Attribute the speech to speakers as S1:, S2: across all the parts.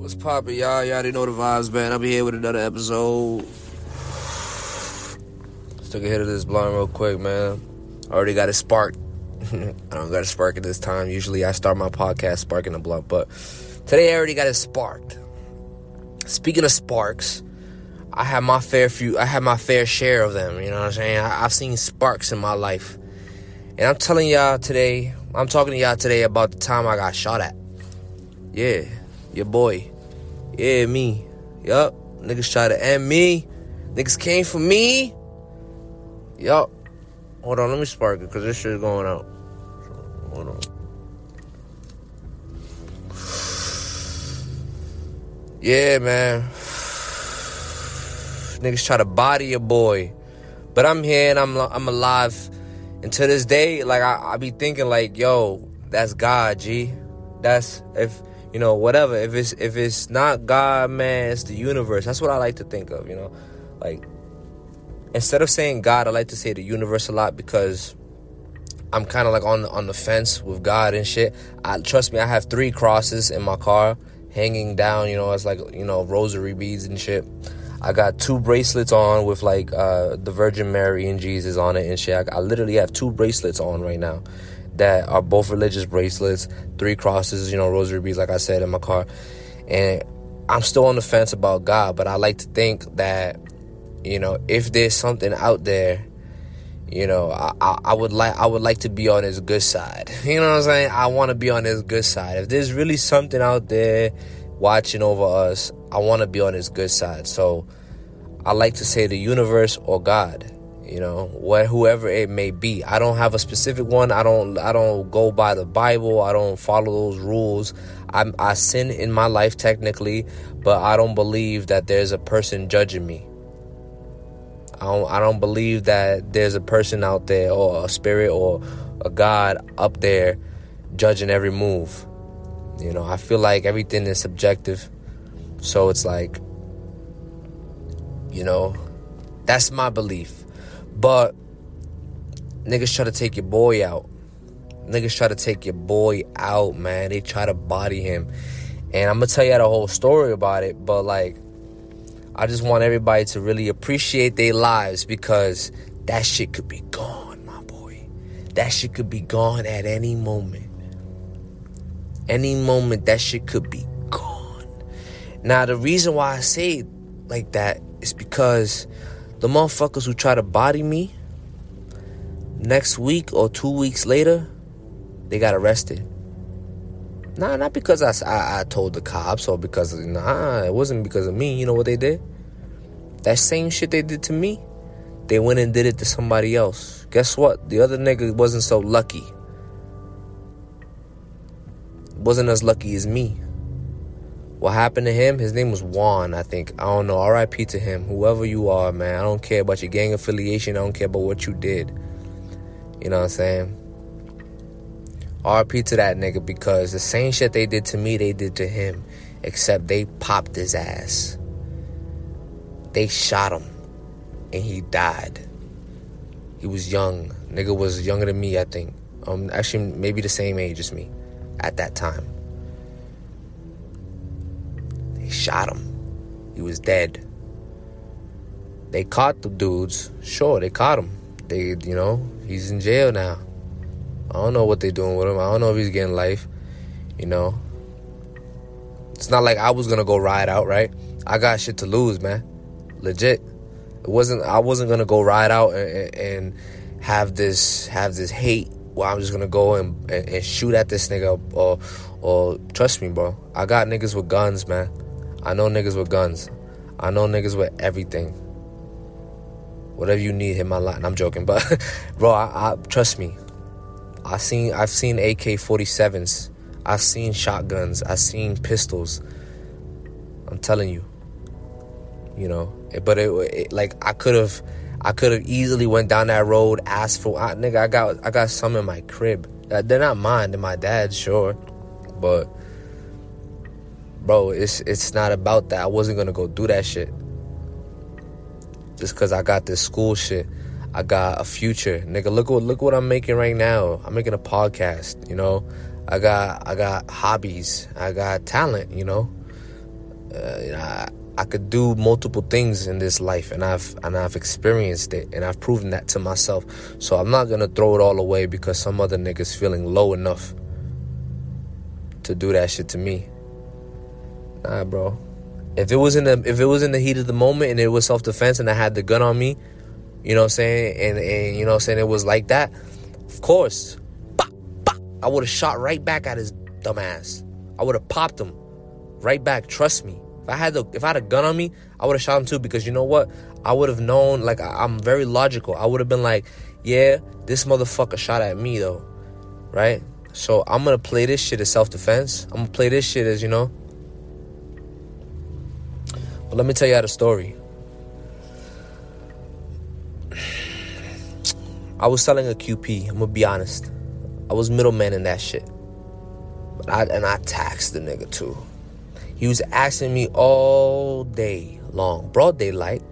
S1: What's poppin', y'all? Y'all already know the vibes, man. I'll be here with another episode. Take a hit of this blunt real quick, man. I already got it sparked. I don't got a spark at this time. Usually I start my podcast sparking a blunt, but today I already got it sparked. Speaking of sparks, I have my fair few I have my fair share of them, you know what I'm saying? I, I've seen sparks in my life. And I'm telling y'all today, I'm talking to y'all today about the time I got shot at. Yeah, your boy. Yeah, me. Yup. Niggas tried to end me. Niggas came for me. Yup. Hold on, let me spark it because this shit is going out. Hold on. Yeah, man. Niggas try to body your boy. But I'm here and I'm I'm alive. And to this day, like I, I be thinking like, yo, that's God, G. That's if you know, whatever. If it's if it's not God, man, it's the universe. That's what I like to think of, you know. Like instead of saying God, I like to say the universe a lot because I'm kind of like on on the fence with God and shit. I trust me, I have three crosses in my car hanging down, you know, it's like, you know, rosary beads and shit. I got two bracelets on with like uh, the Virgin Mary and Jesus on it and shit. I, I literally have two bracelets on right now that are both religious bracelets, three crosses, you know, rosary beads, like I said in my car. And I'm still on the fence about God, but I like to think that, you know, if there's something out there, you know, I, I, I would like I would like to be on his good side. You know what I'm saying? I want to be on his good side. If there's really something out there watching over us, I want to be on his good side. So I like to say the universe or God you know what whoever it may be. I don't have a specific one. I don't i don't go by the bible. I don't follow those rules. I i sin in my life technically but i don't believe that there's a person judging me. I don't i don't believe that there's a person out there or a spirit or a god up there judging every move. You know i feel like everything is subjective so it's like you know that's my belief but niggas try to take your boy out. Niggas try to take your boy out, man. They try to body him. And I'm gonna tell you the whole story about it, but like I just want everybody to really appreciate their lives because that shit could be gone, my boy. That shit could be gone at any moment. Any moment that shit could be. Now the reason why I say like that is because the motherfuckers who try to body me, next week or two weeks later, they got arrested. Nah, not because I, I, I told the cops or because, nah, it wasn't because of me. You know what they did? That same shit they did to me, they went and did it to somebody else. Guess what? The other nigga wasn't so lucky. Wasn't as lucky as me. What happened to him? His name was Juan, I think. I don't know. RIP to him. Whoever you are, man. I don't care about your gang affiliation. I don't care about what you did. You know what I'm saying? RIP to that nigga because the same shit they did to me, they did to him. Except they popped his ass. They shot him. And he died. He was young. Nigga was younger than me, I think. Um, actually, maybe the same age as me at that time shot him. He was dead. They caught the dudes. Sure, they caught him. They, you know, he's in jail now. I don't know what they're doing with him. I don't know if he's getting life. You know, it's not like I was gonna go ride out, right? I got shit to lose, man. Legit. It wasn't. I wasn't gonna go ride out and, and have this have this hate. Where I'm just gonna go and, and, and shoot at this nigga or or trust me, bro. I got niggas with guns, man. I know niggas with guns. I know niggas with everything. Whatever you need, hit my line. I'm joking, but bro, I, I trust me. I seen I've seen AK-47s. I've seen shotguns. I've seen pistols. I'm telling you. You know, but it, it like I could have I could have easily went down that road, asked for I, nigga. I got I got some in my crib. Uh, they're not mine. They're my dad's, sure, but bro, it's it's not about that. I wasn't gonna go do that shit. Just cause I got this school shit. I got a future, nigga. Look what look what I'm making right now. I'm making a podcast. You know, I got I got hobbies. I got talent. You know, uh, I, I could do multiple things in this life, and I've and I've experienced it, and I've proven that to myself. So I'm not gonna throw it all away because some other niggas feeling low enough to do that shit to me. Nah, bro. If it was in the if it was in the heat of the moment and it was self defense and I had the gun on me, you know what I'm saying? And, and you know what I'm saying? It was like that. Of course. Bah, bah, I would have shot right back at his dumb ass. I would have popped him right back. Trust me. If I had the if I had a gun on me, I would have shot him too because you know what? I would have known like I'm very logical. I would have been like, yeah, this motherfucker shot at me though. Right? So I'm gonna play this shit as self-defense. I'm gonna play this shit as, you know. But let me tell you how the story. I was selling a QP. I'm gonna be honest. I was middleman in that shit. But I and I taxed the nigga too. He was asking me all day long, broad daylight.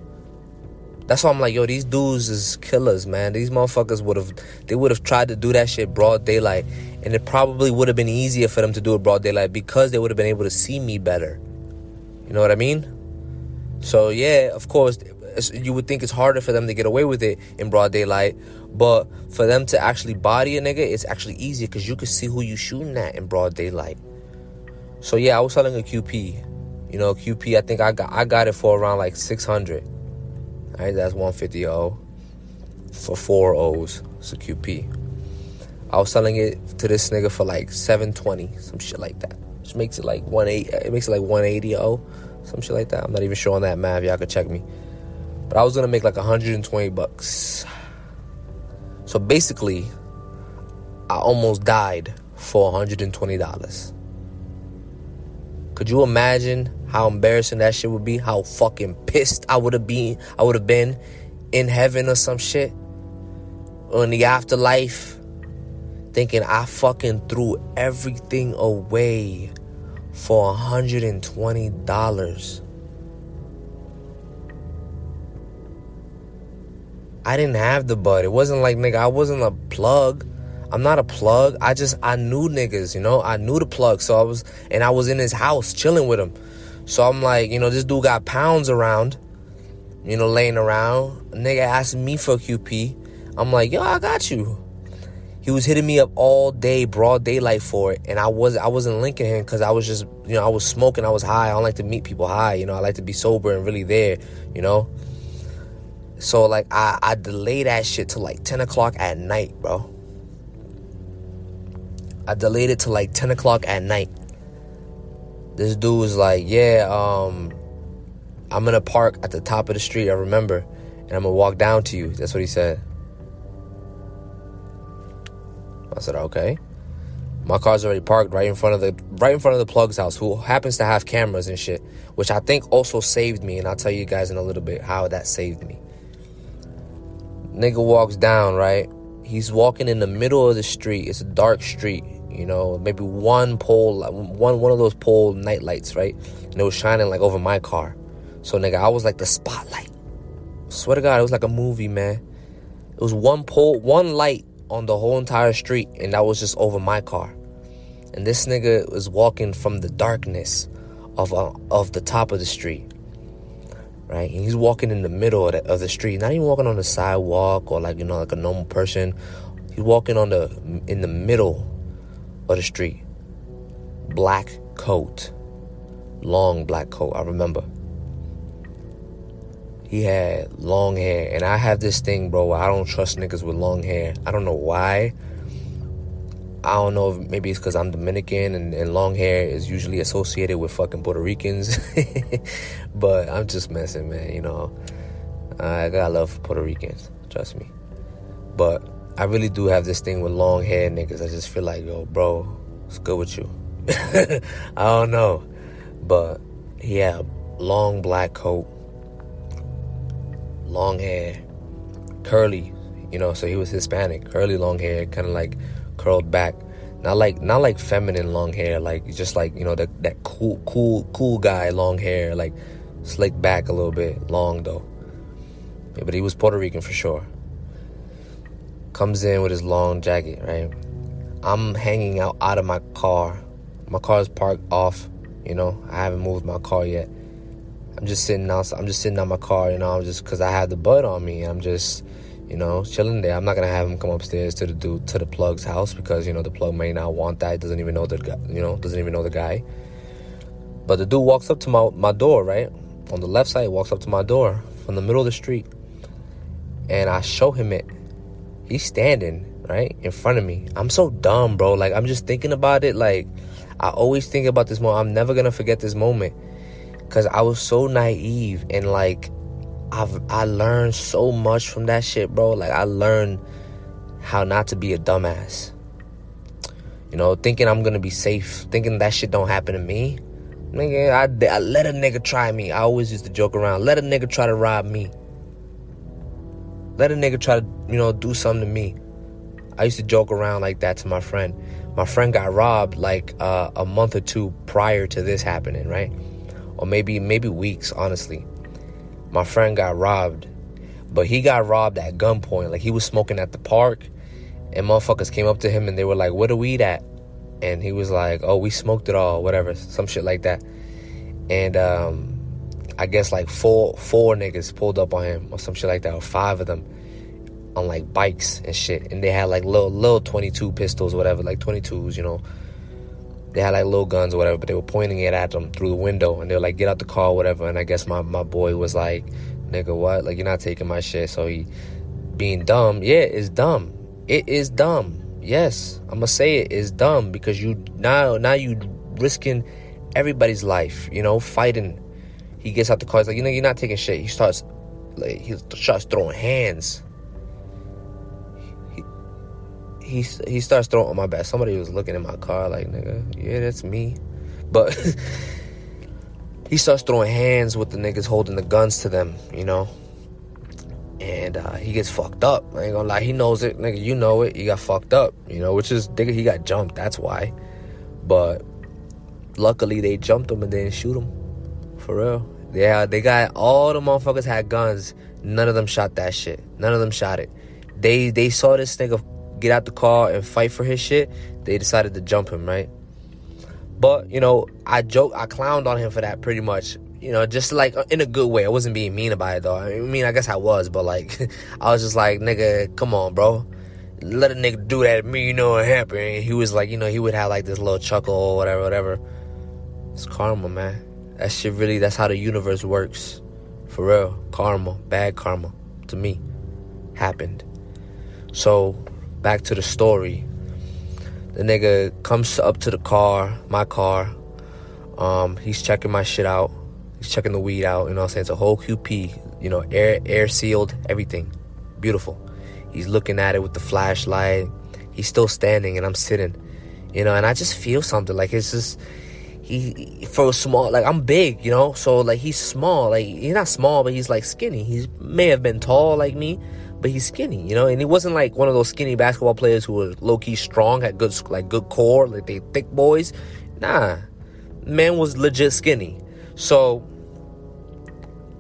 S1: That's why I'm like, yo, these dudes is killers, man. These motherfuckers would have, they would have tried to do that shit broad daylight, and it probably would have been easier for them to do it broad daylight because they would have been able to see me better. You know what I mean? So yeah, of course, you would think it's harder for them to get away with it in broad daylight, but for them to actually body a nigga, it's actually easier because you can see who you shooting at in broad daylight. So yeah, I was selling a QP. You know, QP. I think I got I got it for around like six hundred. All right, that's one fifty O for four O's. It's a QP. I was selling it to this nigga for like seven twenty, some shit like that. Which makes it like one eight. It makes it like one eighty O, some shit like that. I'm not even sure on that math. Y'all could check me. But I was gonna make like 120 bucks. So basically, I almost died for $120. Could you imagine how embarrassing that shit would be? How fucking pissed I would have been I would have been in heaven or some shit. Or in the afterlife. Thinking I fucking threw everything away for $120. I didn't have the bud. It wasn't like nigga, I wasn't a plug. I'm not a plug. I just I knew niggas, you know. I knew the plug, so I was and I was in his house chilling with him. So I'm like, you know, this dude got pounds around, you know, laying around. A nigga asked me for QP. I'm like, yo, I got you. He was hitting me up all day, broad daylight for it, and I was I wasn't linking him because I was just, you know, I was smoking, I was high. I don't like to meet people high, you know. I like to be sober and really there, you know. So like I, I delay that shit to like 10 o'clock at night, bro. I delayed it to like 10 o'clock at night. This dude was like, yeah, um, I'm gonna park at the top of the street, I remember, and I'm gonna walk down to you. That's what he said. I said, okay. My car's already parked right in front of the right in front of the plug's house, who happens to have cameras and shit, which I think also saved me, and I'll tell you guys in a little bit how that saved me. Nigga walks down, right? He's walking in the middle of the street. It's a dark street, you know, maybe one pole, one one of those pole night lights, right? And it was shining like over my car. So nigga, I was like the spotlight. Swear to God, it was like a movie, man. It was one pole, one light on the whole entire street, and that was just over my car. And this nigga was walking from the darkness of uh, of the top of the street right? And he's walking in the middle of the, of the street, not even walking on the sidewalk or like you know like a normal person. He's walking on the in the middle of the street. Black coat, long black coat. I remember. He had long hair, and I have this thing, bro. I don't trust niggas with long hair. I don't know why. I don't know if maybe it's because I'm Dominican and, and, long hair is usually associated with fucking Puerto Ricans. but I'm just messing, man. You know, I got love for Puerto Ricans. Trust me. But I really do have this thing with long hair niggas. I just feel like, yo, bro, what's good with you? I don't know. But he had a long black coat, long hair, curly, you know, so he was Hispanic, curly long hair, kind of like curled back. Not like not like feminine long hair, like just like, you know, that that cool cool cool guy long hair, like slicked back a little bit, long though. Yeah, but he was Puerto Rican for sure. comes in with his long jacket, right? I'm hanging out out of my car. My car is parked off, you know. I haven't moved my car yet. I'm just sitting out. I'm just sitting on my car, you know. I'm just because I have the bud on me. I'm just, you know, chilling there. I'm not gonna have him come upstairs to the dude to the plug's house because you know the plug may not want that. Doesn't even know the guy. You know, doesn't even know the guy. But the dude walks up to my my door, right on the left side. Walks up to my door from the middle of the street, and I show him it. He's standing right in front of me. I'm so dumb, bro. Like I'm just thinking about it. Like I always think about this moment. I'm never gonna forget this moment because I was so naive and like I've I learned so much from that shit, bro. Like I learned how not to be a dumbass. You know, thinking I'm gonna be safe, thinking that shit don't happen to me. Nigga, I, I let a nigga try me. I always used to joke around. Let a nigga try to rob me. Let a nigga try to, you know, do something to me. I used to joke around like that to my friend. My friend got robbed like uh, a month or two prior to this happening, right? Or maybe maybe weeks, honestly. My friend got robbed, but he got robbed at gunpoint. Like he was smoking at the park, and motherfuckers came up to him and they were like, "Where the weed at?" And he was like, "Oh, we smoked it all, whatever, some shit like that." And um, I guess like four four niggas pulled up on him or some shit like that, or five of them on like bikes and shit, and they had like little little 22 pistols, whatever, like 22s, you know. They had like little guns or whatever, but they were pointing it at them through the window, and they were like, "Get out the car, whatever." And I guess my my boy was like, "Nigga, what? Like you're not taking my shit." So he, being dumb, yeah, it's dumb. It is dumb. Yes, I'm gonna say it is dumb because you now now you risking everybody's life. You know, fighting. He gets out the car. He's like, you know, you're not taking shit. He starts like he starts throwing hands he he starts throwing on my back. Somebody was looking in my car like, nigga, yeah, that's me. But he starts throwing hands with the niggas holding the guns to them, you know. And uh, he gets fucked up. I ain't gonna lie, he knows it, nigga. You know it. He got fucked up, you know, which is nigga. He got jumped. That's why. But luckily, they jumped him and they didn't shoot him. For real. Yeah, they got all the motherfuckers had guns. None of them shot that shit. None of them shot it. They they saw this nigga get out the car and fight for his shit, they decided to jump him, right? But, you know, I joke, I clowned on him for that pretty much. You know, just like uh, in a good way. I wasn't being mean about it though. I mean, I guess I was, but like, I was just like, nigga, come on, bro. Let a nigga do that me, you know what happened. He was like, you know, he would have like this little chuckle or whatever, whatever. It's karma, man. That shit really, that's how the universe works. For real. Karma, bad karma, to me, happened. So, back to the story. The nigga comes up to the car, my car. Um, he's checking my shit out. He's checking the weed out. You know what I'm saying? It's a whole QP. You know, air air sealed, everything. Beautiful. He's looking at it with the flashlight. He's still standing, and I'm sitting. You know, and I just feel something like it's just he for a small like I'm big, you know, so like he's small. Like he's not small, but he's like skinny. He may have been tall like me, but he's skinny, you know, and he wasn't like one of those skinny basketball players who were low key strong, had good like good core, like they thick boys. Nah, man was legit skinny. So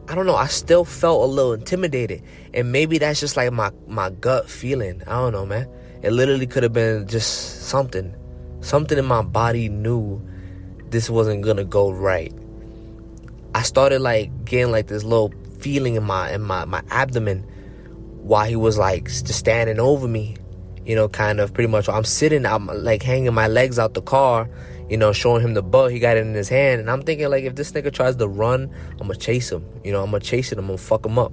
S1: I don't know. I still felt a little intimidated, and maybe that's just like my my gut feeling. I don't know, man. It literally could have been just something, something in my body knew this wasn't gonna go right. I started like getting like this little feeling in my in my my abdomen while he was like just standing over me, you know, kind of pretty much. I'm sitting, I'm like hanging my legs out the car, you know, showing him the butt. He got it in his hand, and I'm thinking like, if this nigga tries to run, I'm gonna chase him. You know, I'm gonna chase him. I'm gonna fuck him up.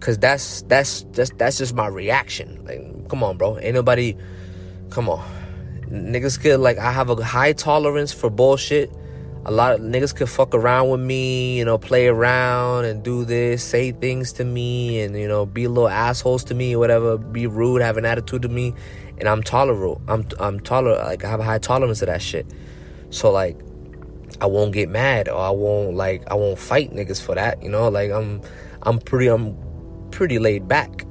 S1: Cause that's that's just that's just my reaction. Like, come on, bro. Ain't nobody. Come on, niggas could like I have a high tolerance for bullshit a lot of niggas could fuck around with me, you know, play around and do this, say things to me, and you know, be little assholes to me or whatever, be rude, have an attitude to me, and I'm tolerable. I'm I'm tolerant. Like I have a high tolerance of that shit. So like, I won't get mad or I won't like I won't fight niggas for that. You know, like I'm I'm pretty I'm pretty laid back.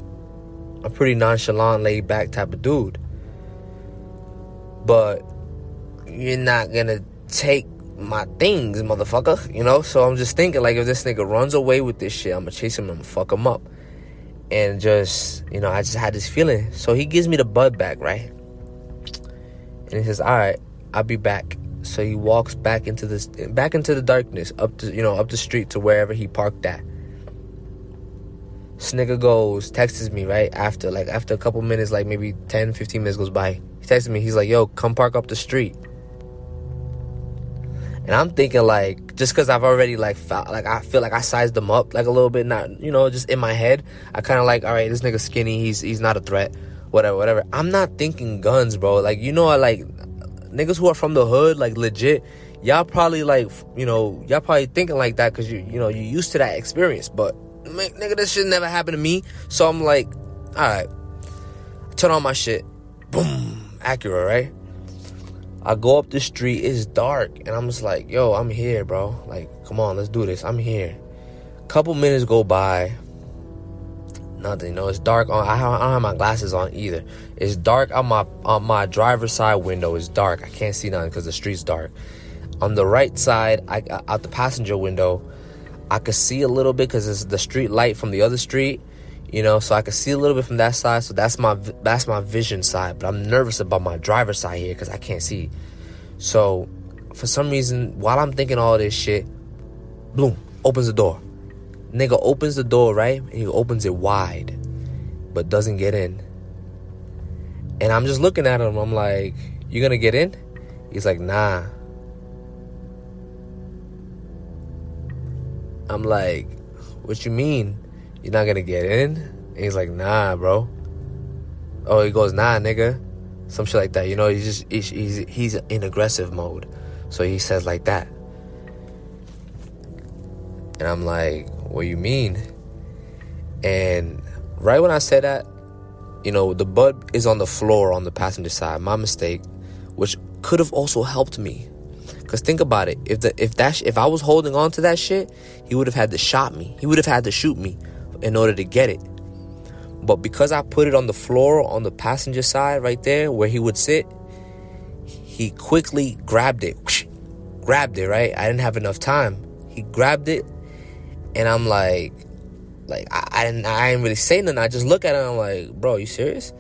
S1: I'm pretty nonchalant, laid back type of dude. But you're not gonna take my things, motherfucker. You know, so I'm just thinking like if this nigga runs away with this shit, I'm gonna chase him and fuck him up. and just you know I just had this feeling. So he gives me the bud back, right? And he says, "All right, I'll be back." So he walks back into this back into the darkness, up to you know up the street to wherever he parked at. Nigga goes, texts me right after, like after a couple minutes, like maybe 10, 15 minutes goes by. He texts me, he's like, yo, come park up the street. And I'm thinking like, just cause I've already like, felt, like I feel like I sized them up like a little bit, not, you know, just in my head. I kind of like, all right, this nigga skinny, he's, he's not a threat, whatever, whatever. I'm not thinking guns, bro. Like, you know, I like, niggas who are from the hood, like legit, y'all probably like, you know, y'all probably thinking like that cause you, you know, you're used to that experience, but nigga, this shit never happened to me. So I'm like, all right, turn on my shit. Boom, Acura, right? I go up the street, it's dark, and I'm just like, yo, I'm here, bro. Like, come on, let's do this. I'm here. Couple minutes go by, nothing. You know, it's dark. On I don't have my glasses on either. It's dark on my on my driver's side window. It's dark. I can't see nothing because the street's dark. On the right side, I out the passenger window, I could see a little bit because it's the street light from the other street, you know, so I could see a little bit from that side. So that's my that's my vision side. But I'm nervous about my driver's side here because I can't see. So for some reason, while I'm thinking all this shit, boom, opens the door. Nigga opens the door, right? And he opens it wide, but doesn't get in. And I'm just looking at him. I'm like, "You gonna get in?" He's like, "Nah." I'm like, what you mean? You're not gonna get in? And he's like, nah, bro. Oh, he goes, nah, nigga. Some shit like that. You know, he's just, he's, he's, he's in aggressive mode. So he says like that. And I'm like, what you mean? And right when I said that, you know, the bud is on the floor on the passenger side. My mistake, which could have also helped me Cause think about it. If the if that if I was holding on to that shit, he would have had to shot me. He would have had to shoot me in order to get it. But because I put it on the floor on the passenger side right there where he would sit, he quickly grabbed it. Whoosh, grabbed it, right? I didn't have enough time. He grabbed it and I'm like like I, I didn't I didn't really say nothing. I just look at him I'm like, bro, you serious?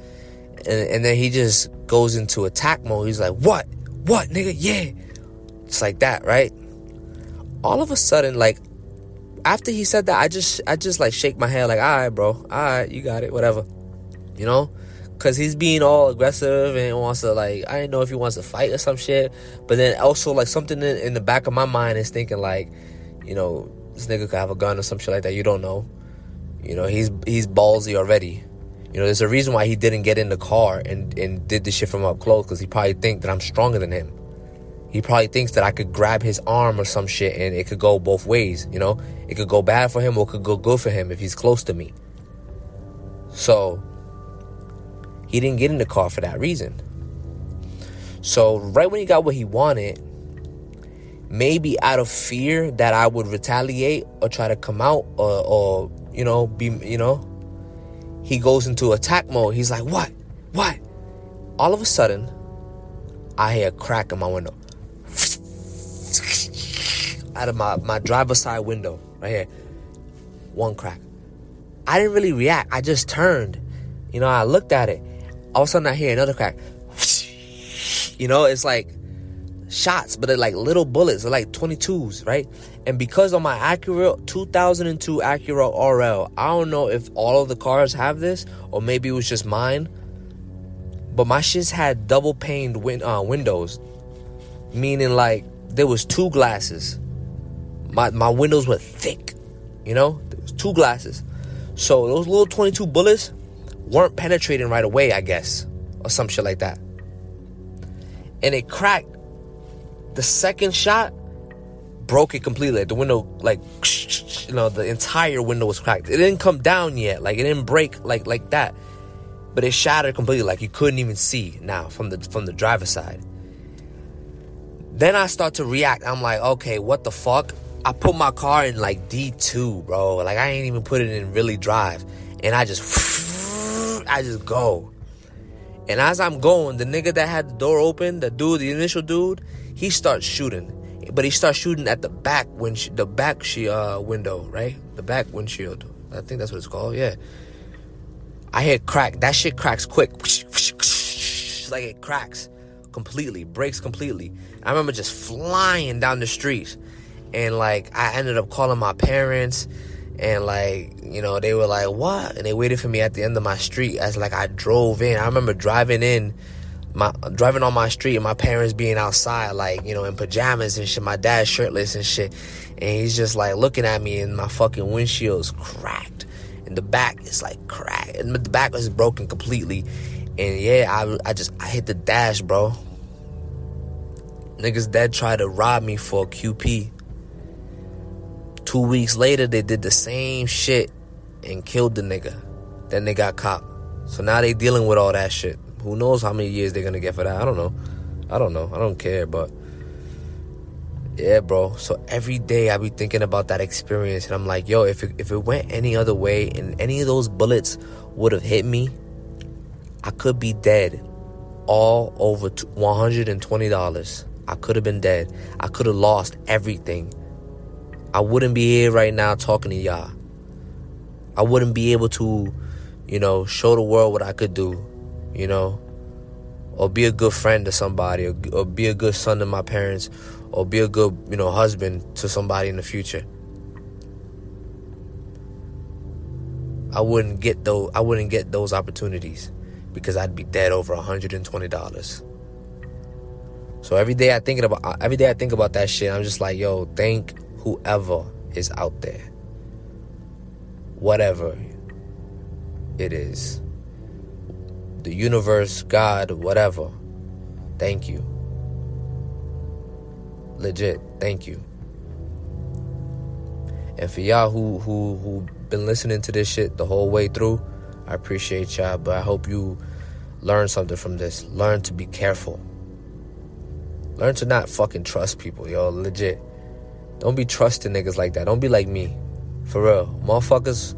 S1: And, and then he just goes into attack mode. He's like, what? What, nigga? Yeah. It's like that, right? All of a sudden, like after he said that, I just I just like shake my head like, all right, bro, all right, you got it, whatever, you know, because he's being all aggressive and wants to like I didn't know if he wants to fight or some shit, but then also like something in, in the back of my mind is thinking like, you know, this nigga could have a gun or some shit like that. You don't know, you know, he's he's ballsy already. You know, there's a reason why he didn't get in the car and, and did the shit from up close because he probably think that I'm stronger than him. He probably thinks that I could grab his arm or some shit and it could go both ways, you know? It could go bad for him or it could go good for him if he's close to me. So, he didn't get in the car for that reason. So, right when he got what he wanted, maybe out of fear that I would retaliate or try to come out or, or you know, be, you know, he goes into attack mode. He's like, what? What? All of a sudden, I hear a crack in my window out of my, my driver's side window right here. One crack. I didn't really react. I just turned. You know, I looked at it. All of a sudden I hear another crack. You know, it's like shots, but they're like little bullets. They're like 22s, right? And because of my Acura 2002 Acura RL, I don't know if all of the cars have this or maybe it was just mine. But my shits had double paned win- uh, windows, meaning like there was two glasses my, my windows were thick, you know? There was two glasses. So those little 22 bullets weren't penetrating right away, I guess, or some shit like that. And it cracked. The second shot broke it completely. The window, like, you know, the entire window was cracked. It didn't come down yet. Like, it didn't break like like that. But it shattered completely. Like, you couldn't even see now from the from the driver's side. Then I start to react. I'm like, okay, what the fuck? I put my car in like D2, bro. Like I ain't even put it in really drive. And I just I just go. And as I'm going, the nigga that had the door open, the dude, the initial dude, he starts shooting. But he starts shooting at the back when the back she uh window, right? The back windshield. I think that's what it's called. Yeah. I hear crack. That shit cracks quick. Like it cracks completely, breaks completely. I remember just flying down the street. And like I ended up calling my parents and like, you know, they were like, What? And they waited for me at the end of my street as like I drove in. I remember driving in my driving on my street and my parents being outside, like, you know, in pajamas and shit, my dad shirtless and shit. And he's just like looking at me and my fucking windshield's cracked. And the back is like cracked. And the back was broken completely. And yeah, I, I just I hit the dash, bro. Niggas dead tried to rob me for a QP. Two weeks later, they did the same shit and killed the nigga. Then they got caught. So now they dealing with all that shit. Who knows how many years they're gonna get for that? I don't know. I don't know. I don't care, but yeah, bro. So every day I be thinking about that experience, and I'm like, yo, if it, if it went any other way, and any of those bullets would have hit me, I could be dead all over $120. I could have been dead. I could have lost everything. I wouldn't be here right now talking to y'all. I wouldn't be able to, you know, show the world what I could do, you know, or be a good friend to somebody, or, or be a good son to my parents, or be a good, you know, husband to somebody in the future. I wouldn't get those. I wouldn't get those opportunities because I'd be dead over $120. So every day I thinking about every day I think about that shit, I'm just like, yo, thank whoever is out there. Whatever it is. The universe, God, whatever. Thank you. Legit, thank you. And for y'all who who who been listening to this shit the whole way through, I appreciate y'all, but I hope you learn something from this. Learn to be careful. Learn to not fucking trust people, yo. Legit. Don't be trusting niggas like that. Don't be like me. For real. Motherfuckers,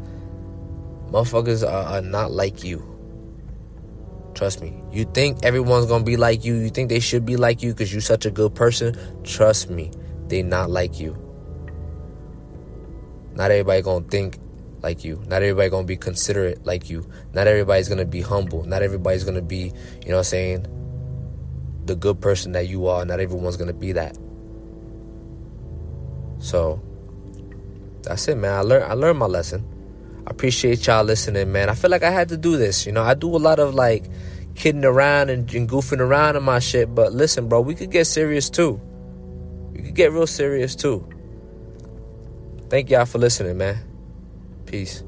S1: motherfuckers are, are not like you. Trust me. You think everyone's gonna be like you. You think they should be like you because you're such a good person. Trust me. They not like you. Not everybody gonna think like you. Not everybody gonna be considerate like you. Not everybody's gonna be humble. Not everybody's gonna be, you know what I'm saying, the good person that you are. Not everyone's gonna be that. So that's it, man. I learned I learned my lesson. I appreciate y'all listening, man. I feel like I had to do this. You know, I do a lot of like kidding around and, and goofing around in my shit, but listen, bro, we could get serious too. We could get real serious too. Thank y'all for listening, man. Peace.